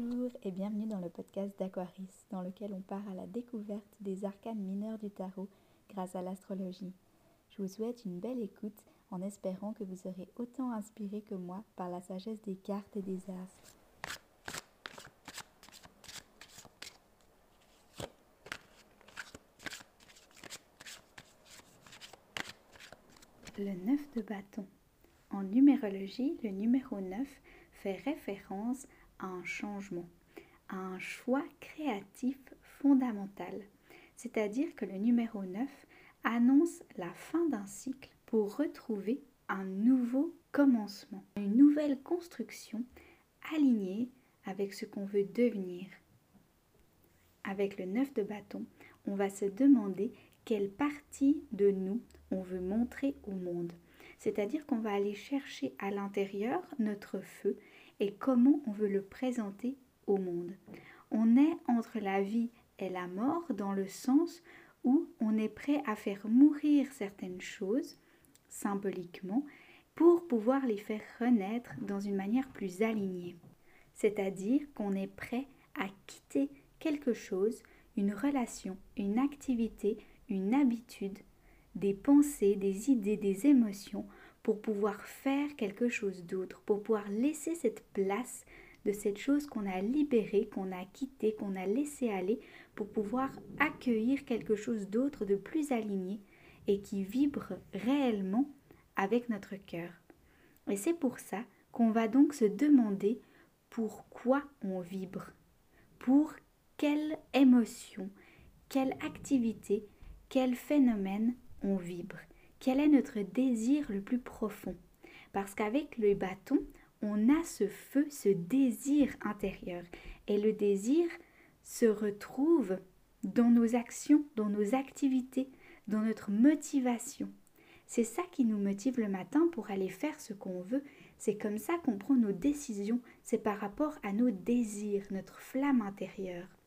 Bonjour et bienvenue dans le podcast d'Aquaris, dans lequel on part à la découverte des arcanes mineurs du tarot grâce à l'astrologie. Je vous souhaite une belle écoute en espérant que vous serez autant inspiré que moi par la sagesse des cartes et des astres. Le 9 de bâton. En numérologie, le numéro 9 fait référence un changement, un choix créatif fondamental. C'est-à-dire que le numéro 9 annonce la fin d'un cycle pour retrouver un nouveau commencement, une nouvelle construction alignée avec ce qu'on veut devenir. Avec le 9 de bâton, on va se demander quelle partie de nous on veut montrer au monde. C'est-à-dire qu'on va aller chercher à l'intérieur notre feu et comment on veut le présenter au monde. On est entre la vie et la mort dans le sens où on est prêt à faire mourir certaines choses symboliquement pour pouvoir les faire renaître dans une manière plus alignée. C'est-à-dire qu'on est prêt à quitter quelque chose, une relation, une activité, une habitude, des pensées, des idées, des émotions pour pouvoir faire quelque chose d'autre, pour pouvoir laisser cette place de cette chose qu'on a libérée, qu'on a quittée, qu'on a laissé aller, pour pouvoir accueillir quelque chose d'autre de plus aligné et qui vibre réellement avec notre cœur. Et c'est pour ça qu'on va donc se demander pourquoi on vibre, pour quelle émotion, quelle activité, quel phénomène on vibre. Quel est notre désir le plus profond? Parce qu'avec le bâton, on a ce feu, ce désir intérieur. Et le désir se retrouve dans nos actions, dans nos activités, dans notre motivation. C'est ça qui nous motive le matin pour aller faire ce qu'on veut. C'est comme ça qu'on prend nos décisions. C'est par rapport à nos désirs, notre flamme intérieure.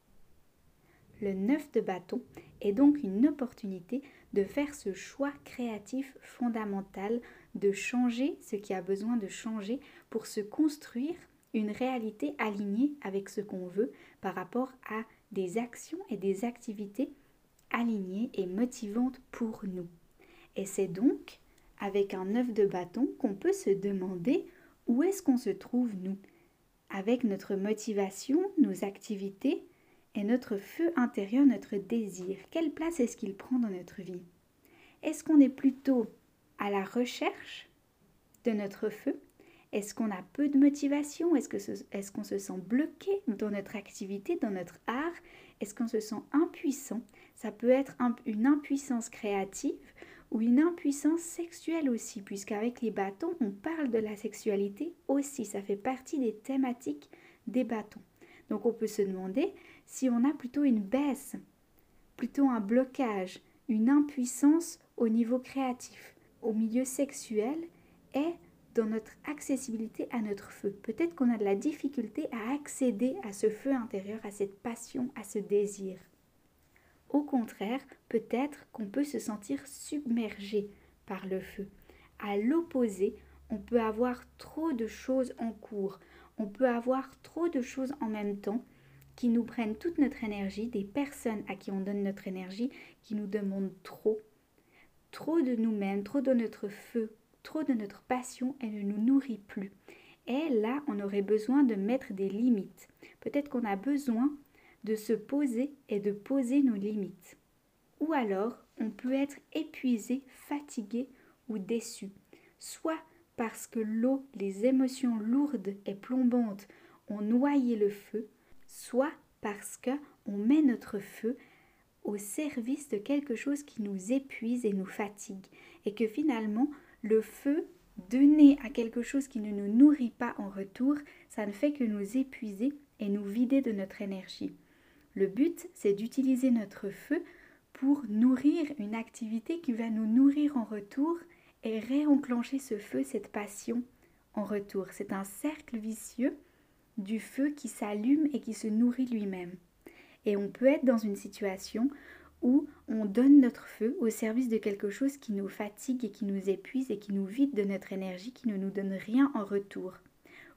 Le 9 de bâton est donc une opportunité de faire ce choix créatif fondamental, de changer ce qui a besoin de changer pour se construire une réalité alignée avec ce qu'on veut par rapport à des actions et des activités alignées et motivantes pour nous. Et c'est donc avec un œuf de bâton qu'on peut se demander où est-ce qu'on se trouve nous? Avec notre motivation, nos activités, et notre feu intérieur, notre désir, quelle place est-ce qu'il prend dans notre vie? Est-ce qu'on est plutôt à la recherche de notre feu? Est-ce qu'on a peu de motivation? Est-ce qu'on est se sent bloqué dans notre activité, dans notre art? Est-ce qu'on se sent impuissant? Ça peut être une impuissance créative ou une impuissance sexuelle aussi, puisqu'avec les bâtons, on parle de la sexualité aussi. Ça fait partie des thématiques des bâtons. Donc on peut se demander si on a plutôt une baisse, plutôt un blocage, une impuissance au niveau créatif, au milieu sexuel et dans notre accessibilité à notre feu. Peut-être qu'on a de la difficulté à accéder à ce feu intérieur, à cette passion, à ce désir. Au contraire, peut-être qu'on peut se sentir submergé par le feu. À l'opposé, on peut avoir trop de choses en cours, on peut avoir trop de choses en même temps qui nous prennent toute notre énergie, des personnes à qui on donne notre énergie, qui nous demandent trop, trop de nous-mêmes, trop de notre feu, trop de notre passion, elle ne nous nourrit plus. Et là, on aurait besoin de mettre des limites. Peut-être qu'on a besoin de se poser et de poser nos limites. Ou alors, on peut être épuisé, fatigué ou déçu. Soit parce que l'eau, les émotions lourdes et plombantes ont noyé le feu, soit parce que on met notre feu au service de quelque chose qui nous épuise et nous fatigue et que finalement le feu donné à quelque chose qui ne nous nourrit pas en retour, ça ne fait que nous épuiser et nous vider de notre énergie. Le but, c'est d'utiliser notre feu pour nourrir une activité qui va nous nourrir en retour et réenclencher ce feu, cette passion en retour. C'est un cercle vicieux du feu qui s'allume et qui se nourrit lui-même. Et on peut être dans une situation où on donne notre feu au service de quelque chose qui nous fatigue et qui nous épuise et qui nous vide de notre énergie, qui ne nous donne rien en retour.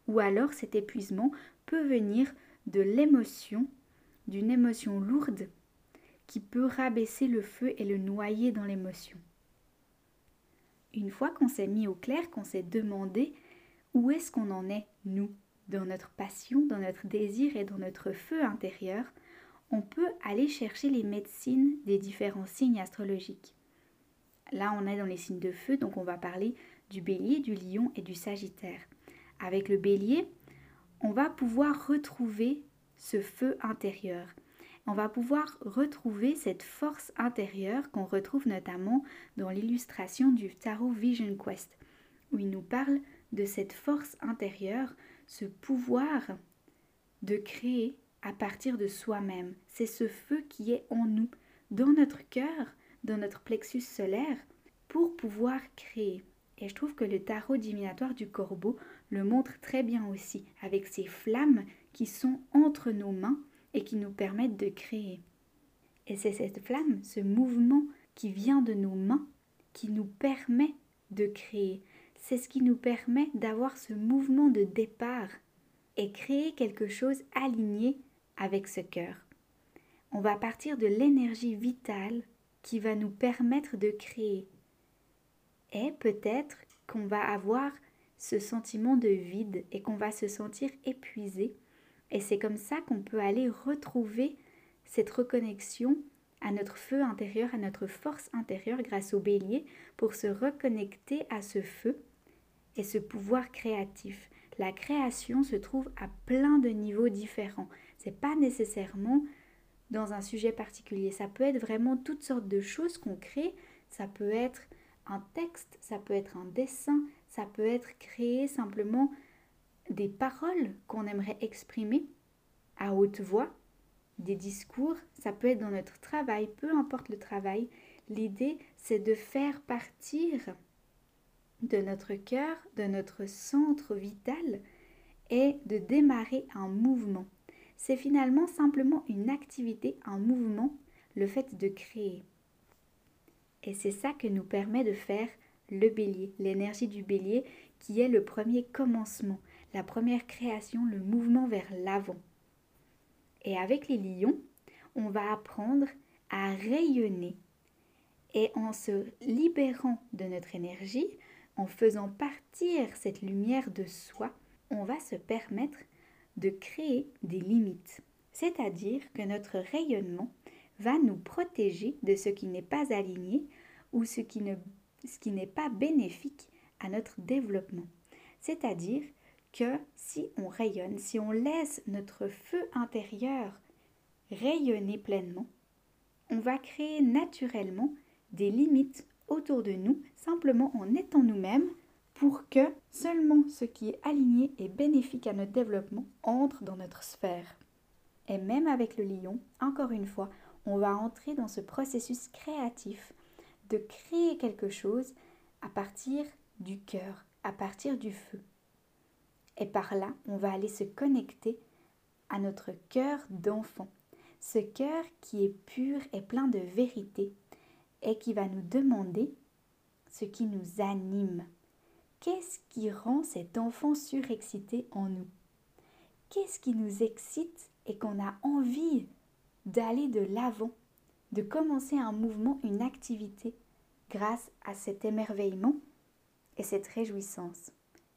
Ou alors cet épuisement peut venir de l'émotion, d'une émotion lourde qui peut rabaisser le feu et le noyer dans l'émotion. Une fois qu'on s'est mis au clair, qu'on s'est demandé où est-ce qu'on en est, nous, dans notre passion, dans notre désir et dans notre feu intérieur, on peut aller chercher les médecines des différents signes astrologiques. Là, on est dans les signes de feu, donc on va parler du bélier, du lion et du sagittaire. Avec le bélier, on va pouvoir retrouver ce feu intérieur. On va pouvoir retrouver cette force intérieure qu'on retrouve notamment dans l'illustration du Tarot Vision Quest, où il nous parle de cette force intérieure, ce pouvoir de créer à partir de soi-même. C'est ce feu qui est en nous, dans notre cœur, dans notre plexus solaire, pour pouvoir créer. Et je trouve que le tarot divinatoire du corbeau le montre très bien aussi, avec ces flammes qui sont entre nos mains et qui nous permettent de créer. Et c'est cette flamme, ce mouvement qui vient de nos mains, qui nous permet de créer. C'est ce qui nous permet d'avoir ce mouvement de départ et créer quelque chose aligné avec ce cœur. On va partir de l'énergie vitale qui va nous permettre de créer. Et peut-être qu'on va avoir ce sentiment de vide et qu'on va se sentir épuisé. Et c'est comme ça qu'on peut aller retrouver cette reconnexion à notre feu intérieur, à notre force intérieure grâce au bélier pour se reconnecter à ce feu et ce pouvoir créatif. La création se trouve à plein de niveaux différents. C'est pas nécessairement dans un sujet particulier. Ça peut être vraiment toutes sortes de choses qu'on crée. Ça peut être un texte, ça peut être un dessin, ça peut être créer simplement des paroles qu'on aimerait exprimer à haute voix, des discours, ça peut être dans notre travail, peu importe le travail. L'idée, c'est de faire partir de notre cœur, de notre centre vital, et de démarrer un mouvement. C'est finalement simplement une activité, un mouvement, le fait de créer. Et c'est ça que nous permet de faire le bélier, l'énergie du bélier qui est le premier commencement, la première création, le mouvement vers l'avant. Et avec les lions, on va apprendre à rayonner. Et en se libérant de notre énergie, en faisant partir cette lumière de soi, on va se permettre de créer des limites. C'est-à-dire que notre rayonnement va nous protéger de ce qui n'est pas aligné ou ce qui n'est pas bénéfique à notre développement. C'est-à-dire que si on rayonne, si on laisse notre feu intérieur rayonner pleinement, on va créer naturellement des limites autour de nous, simplement en étant nous-mêmes, pour que seulement ce qui est aligné et bénéfique à notre développement entre dans notre sphère. Et même avec le lion, encore une fois, on va entrer dans ce processus créatif de créer quelque chose à partir du cœur, à partir du feu. Et par là, on va aller se connecter à notre cœur d'enfant, ce cœur qui est pur et plein de vérité et qui va nous demander ce qui nous anime. Qu'est-ce qui rend cet enfant surexcité en nous? Qu'est-ce qui nous excite et qu'on a envie d'aller de l'avant, de commencer un mouvement, une activité grâce à cet émerveillement et cette réjouissance?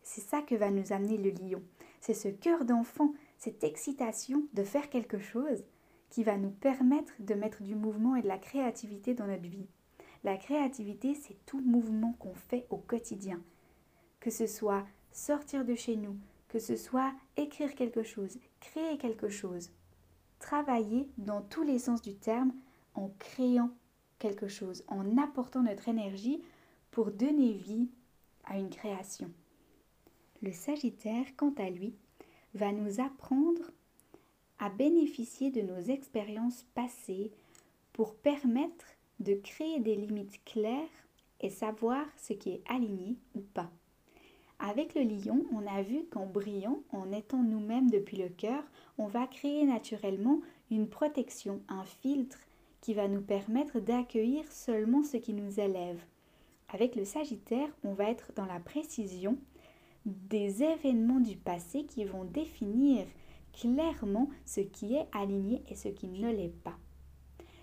C'est ça que va nous amener le lion. C'est ce cœur d'enfant, cette excitation de faire quelque chose qui va nous permettre de mettre du mouvement et de la créativité dans notre vie. La créativité, c'est tout mouvement qu'on fait au quotidien. Que ce soit sortir de chez nous, que ce soit écrire quelque chose, créer quelque chose. Travailler dans tous les sens du terme en créant quelque chose, en apportant notre énergie pour donner vie à une création. Le Sagittaire, quant à lui, va nous apprendre à bénéficier de nos expériences passées pour permettre de créer des limites claires et savoir ce qui est aligné ou pas. Avec le lion, on a vu qu'en brillant, en étant nous-mêmes depuis le cœur, on va créer naturellement une protection, un filtre qui va nous permettre d'accueillir seulement ce qui nous élève. Avec le Sagittaire, on va être dans la précision des événements du passé qui vont définir clairement ce qui est aligné et ce qui ne l'est pas.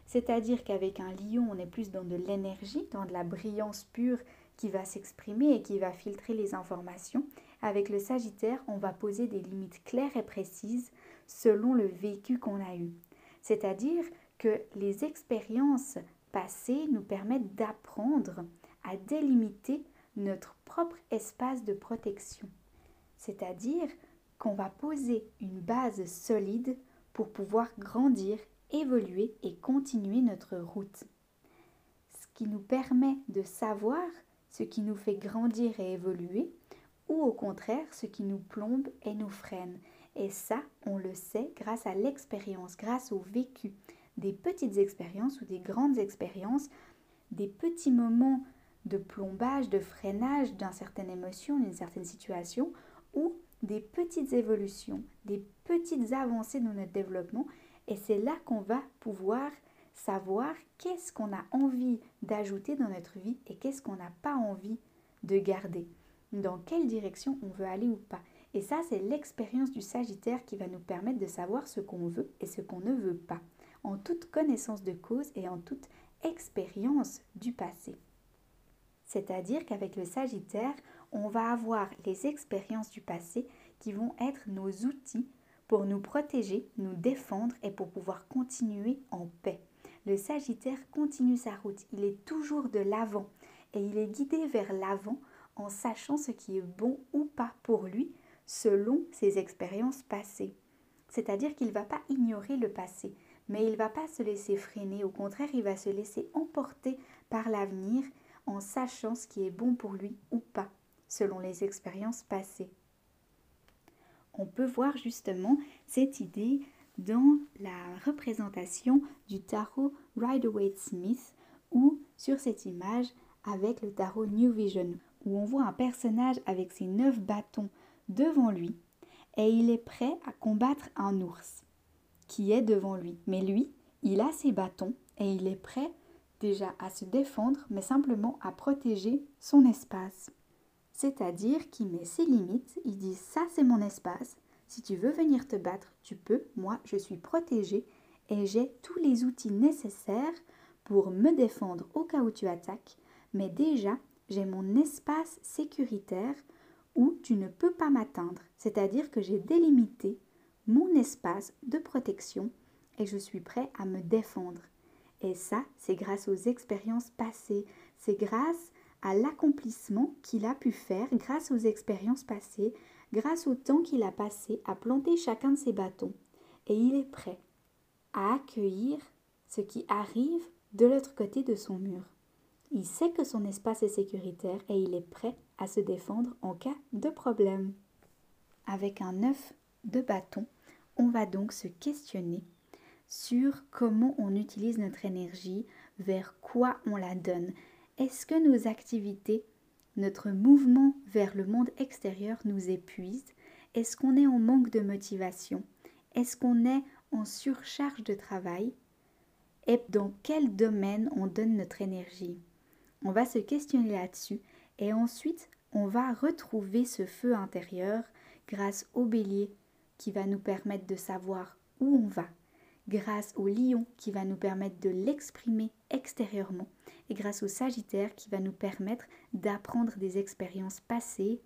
C'est-à-dire qu'avec un lion, on est plus dans de l'énergie, dans de la brillance pure qui va s'exprimer et qui va filtrer les informations. Avec le Sagittaire, on va poser des limites claires et précises selon le vécu qu'on a eu. C'est-à-dire que les expériences passées nous permettent d'apprendre à délimiter notre propre espace de protection. C'est-à-dire qu'on va poser une base solide pour pouvoir grandir, évoluer et continuer notre route. Ce qui nous permet de savoir ce qui nous fait grandir et évoluer, ou au contraire ce qui nous plombe et nous freine. Et ça, on le sait grâce à l'expérience, grâce au vécu. Des petites expériences ou des grandes expériences, des petits moments de plombage, de freinage d'une certaine émotion, d'une certaine situation, ou des petites évolutions, des petites avancées dans notre développement. Et c'est là qu'on va pouvoir savoir qu'est-ce qu'on a envie d'ajouter dans notre vie et qu'est-ce qu'on n'a pas envie de garder. Dans quelle direction on veut aller ou pas. Et ça, c'est l'expérience du Sagittaire qui va nous permettre de savoir ce qu'on veut et ce qu'on ne veut pas, en toute connaissance de cause et en toute expérience du passé. C'est-à-dire qu'avec le Sagittaire, on va avoir les expériences du passé qui vont être nos outils pour nous protéger, nous défendre et pour pouvoir continuer en paix. Le Sagittaire continue sa route, il est toujours de l'avant et il est guidé vers l'avant en sachant ce qui est bon ou pas pour lui selon ses expériences passées. C'est-à-dire qu'il ne va pas ignorer le passé, mais il ne va pas se laisser freiner, au contraire, il va se laisser emporter par l'avenir en sachant ce qui est bon pour lui ou pas, selon les expériences passées. On peut voir justement cette idée dans la représentation du tarot Rider-Waite-Smith ou sur cette image avec le tarot New Vision où on voit un personnage avec ses neuf bâtons devant lui et il est prêt à combattre un ours qui est devant lui. Mais lui, il a ses bâtons et il est prêt à se défendre, mais simplement à protéger son espace. C'est-à-dire qu'il met ses limites, il dit ça c'est mon espace, si tu veux venir te battre, tu peux, moi je suis protégé et j'ai tous les outils nécessaires pour me défendre au cas où tu attaques, mais déjà j'ai mon espace sécuritaire où tu ne peux pas m'atteindre, c'est-à-dire que j'ai délimité mon espace de protection et je suis prêt à me défendre. Et ça, c'est grâce aux expériences passées, c'est grâce à l'accomplissement qu'il a pu faire grâce aux expériences passées, grâce au temps qu'il a passé à planter chacun de ses bâtons. Et il est prêt à accueillir ce qui arrive de l'autre côté de son mur. Il sait que son espace est sécuritaire et il est prêt à se défendre en cas de problème. Avec un œuf de bâton, on va donc se questionner sur comment on utilise notre énergie, vers quoi on la donne. Est-ce que nos activités, notre mouvement vers le monde extérieur nous épuise Est-ce qu'on est en manque de motivation? Est-ce qu'on est en surcharge de travail? Et dans quel domaine on donne notre énergie? On va se questionner là-dessus et ensuite on va retrouver ce feu intérieur grâce au bélier qui va nous permettre de savoir où on va, grâce au lion qui va nous permettre de l'exprimer extérieurement et grâce au sagittaire qui va nous permettre d'apprendre des expériences passées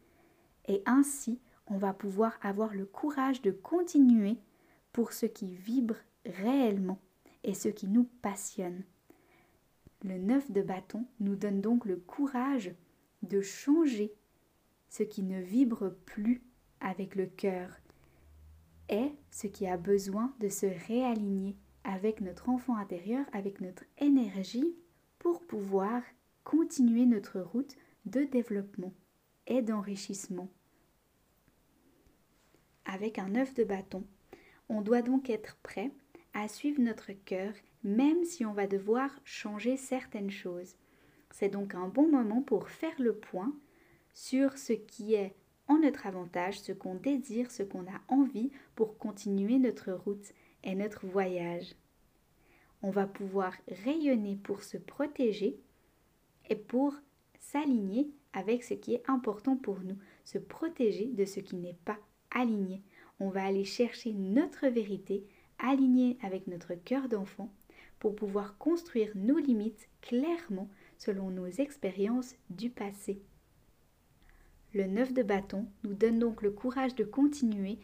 et ainsi on va pouvoir avoir le courage de continuer pour ce qui vibre réellement et ce qui nous passionne. Le neuf de bâton nous donne donc le courage de changer ce qui ne vibre plus avec le cœur est ce qui a besoin de se réaligner avec notre enfant intérieur, avec notre énergie pour pouvoir continuer notre route de développement et d'enrichissement. Avec un œuf de bâton, on doit donc être prêt à suivre notre cœur même si on va devoir changer certaines choses. C'est donc un bon moment pour faire le point sur ce qui est notre avantage ce qu'on désire, ce qu'on a envie pour continuer notre route et notre voyage. On va pouvoir rayonner pour se protéger et pour s'aligner avec ce qui est important pour nous, se protéger de ce qui n'est pas aligné. on va aller chercher notre vérité alignée avec notre cœur d'enfant pour pouvoir construire nos limites clairement selon nos expériences du passé. Le neuf de bâton nous donne donc le courage de continuer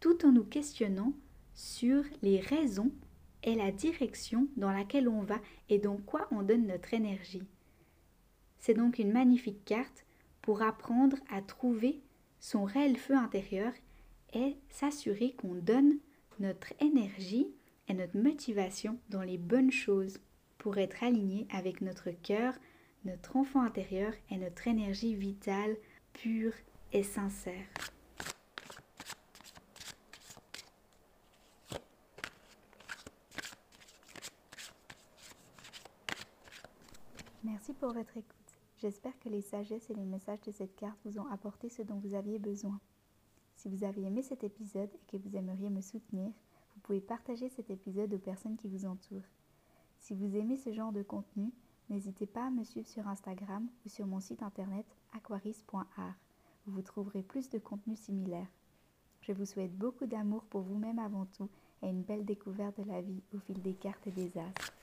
tout en nous questionnant sur les raisons et la direction dans laquelle on va et dans quoi on donne notre énergie. C'est donc une magnifique carte pour apprendre à trouver son réel feu intérieur et s'assurer qu'on donne notre énergie et notre motivation dans les bonnes choses pour être aligné avec notre cœur, notre enfant intérieur et notre énergie vitale, pure et sincère. Merci pour votre écoute. J'espère que les sagesses et les messages de cette carte vous ont apporté ce dont vous aviez besoin. Si vous avez aimé cet épisode et que vous aimeriez me soutenir, vous pouvez partager cet épisode aux personnes qui vous entourent. Si vous aimez ce genre de contenu, n'hésitez pas à me suivre sur Instagram ou sur mon site internet aquaris.art vous trouverez plus de contenu similaire. Je vous souhaite beaucoup d'amour pour vous-même avant tout et une belle découverte de la vie au fil des cartes et des as.